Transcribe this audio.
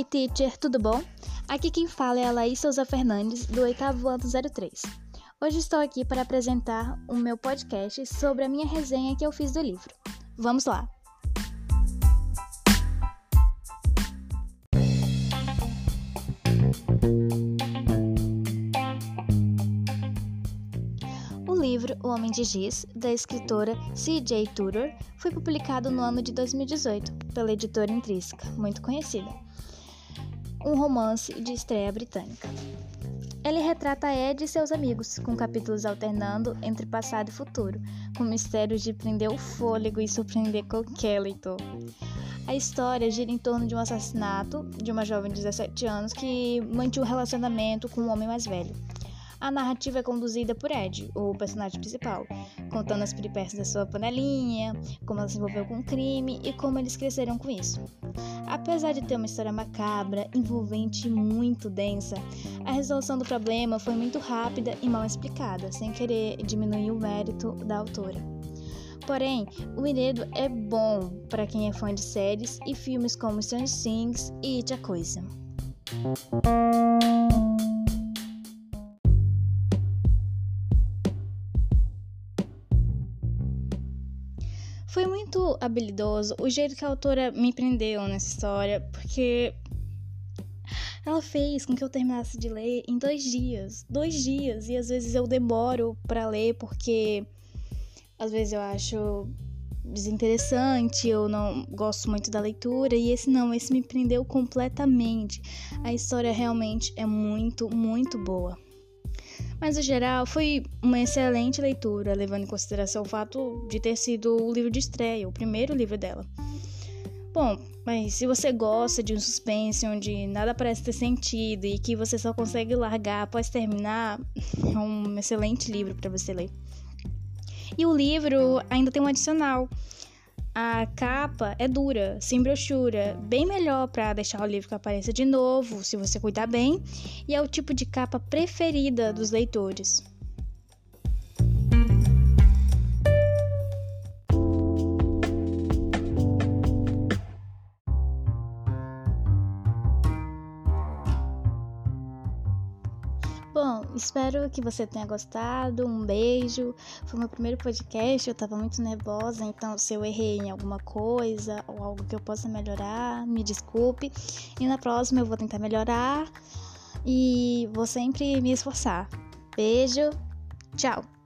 aí, teacher, tudo bom? Aqui quem fala é a Laís Souza Fernandes, do oitavo ano 03. Hoje estou aqui para apresentar o meu podcast sobre a minha resenha que eu fiz do livro. Vamos lá! O livro O Homem de Giz, da escritora C.J. Tudor, foi publicado no ano de 2018 pela editora Intrínseca, muito conhecida. Um romance de estreia britânica. Ele retrata Ed e seus amigos, com capítulos alternando entre passado e futuro, com mistérios de prender o fôlego e surpreender qualquer leitor. A história gira em torno de um assassinato de uma jovem de 17 anos que mantinha um relacionamento com um homem mais velho. A narrativa é conduzida por Ed, o personagem principal, contando as peripécias da sua panelinha, como ela se envolveu com o crime e como eles cresceram com isso. Apesar de ter uma história macabra, envolvente e muito densa, a resolução do problema foi muito rápida e mal explicada, sem querer diminuir o mérito da autora. Porém, o enredo é bom para quem é fã de séries e filmes como Stranger Things e It a Coisa. Foi muito habilidoso o jeito que a autora me prendeu nessa história, porque ela fez com que eu terminasse de ler em dois dias. Dois dias. E às vezes eu demoro para ler porque às vezes eu acho desinteressante, eu não gosto muito da leitura. E esse não, esse me prendeu completamente. A história realmente é muito, muito boa. Mas, no geral, foi uma excelente leitura, levando em consideração o fato de ter sido o livro de estreia, o primeiro livro dela. Bom, mas se você gosta de um suspense onde nada parece ter sentido e que você só consegue largar após terminar, é um excelente livro para você ler. E o livro ainda tem um adicional a capa é dura, sem brochura, bem melhor para deixar o livro que apareça de novo, se você cuidar bem, e é o tipo de capa preferida dos leitores. Bom, espero que você tenha gostado. Um beijo. Foi meu primeiro podcast, eu tava muito nervosa, então se eu errei em alguma coisa ou algo que eu possa melhorar, me desculpe. E na próxima eu vou tentar melhorar e vou sempre me esforçar. Beijo. Tchau.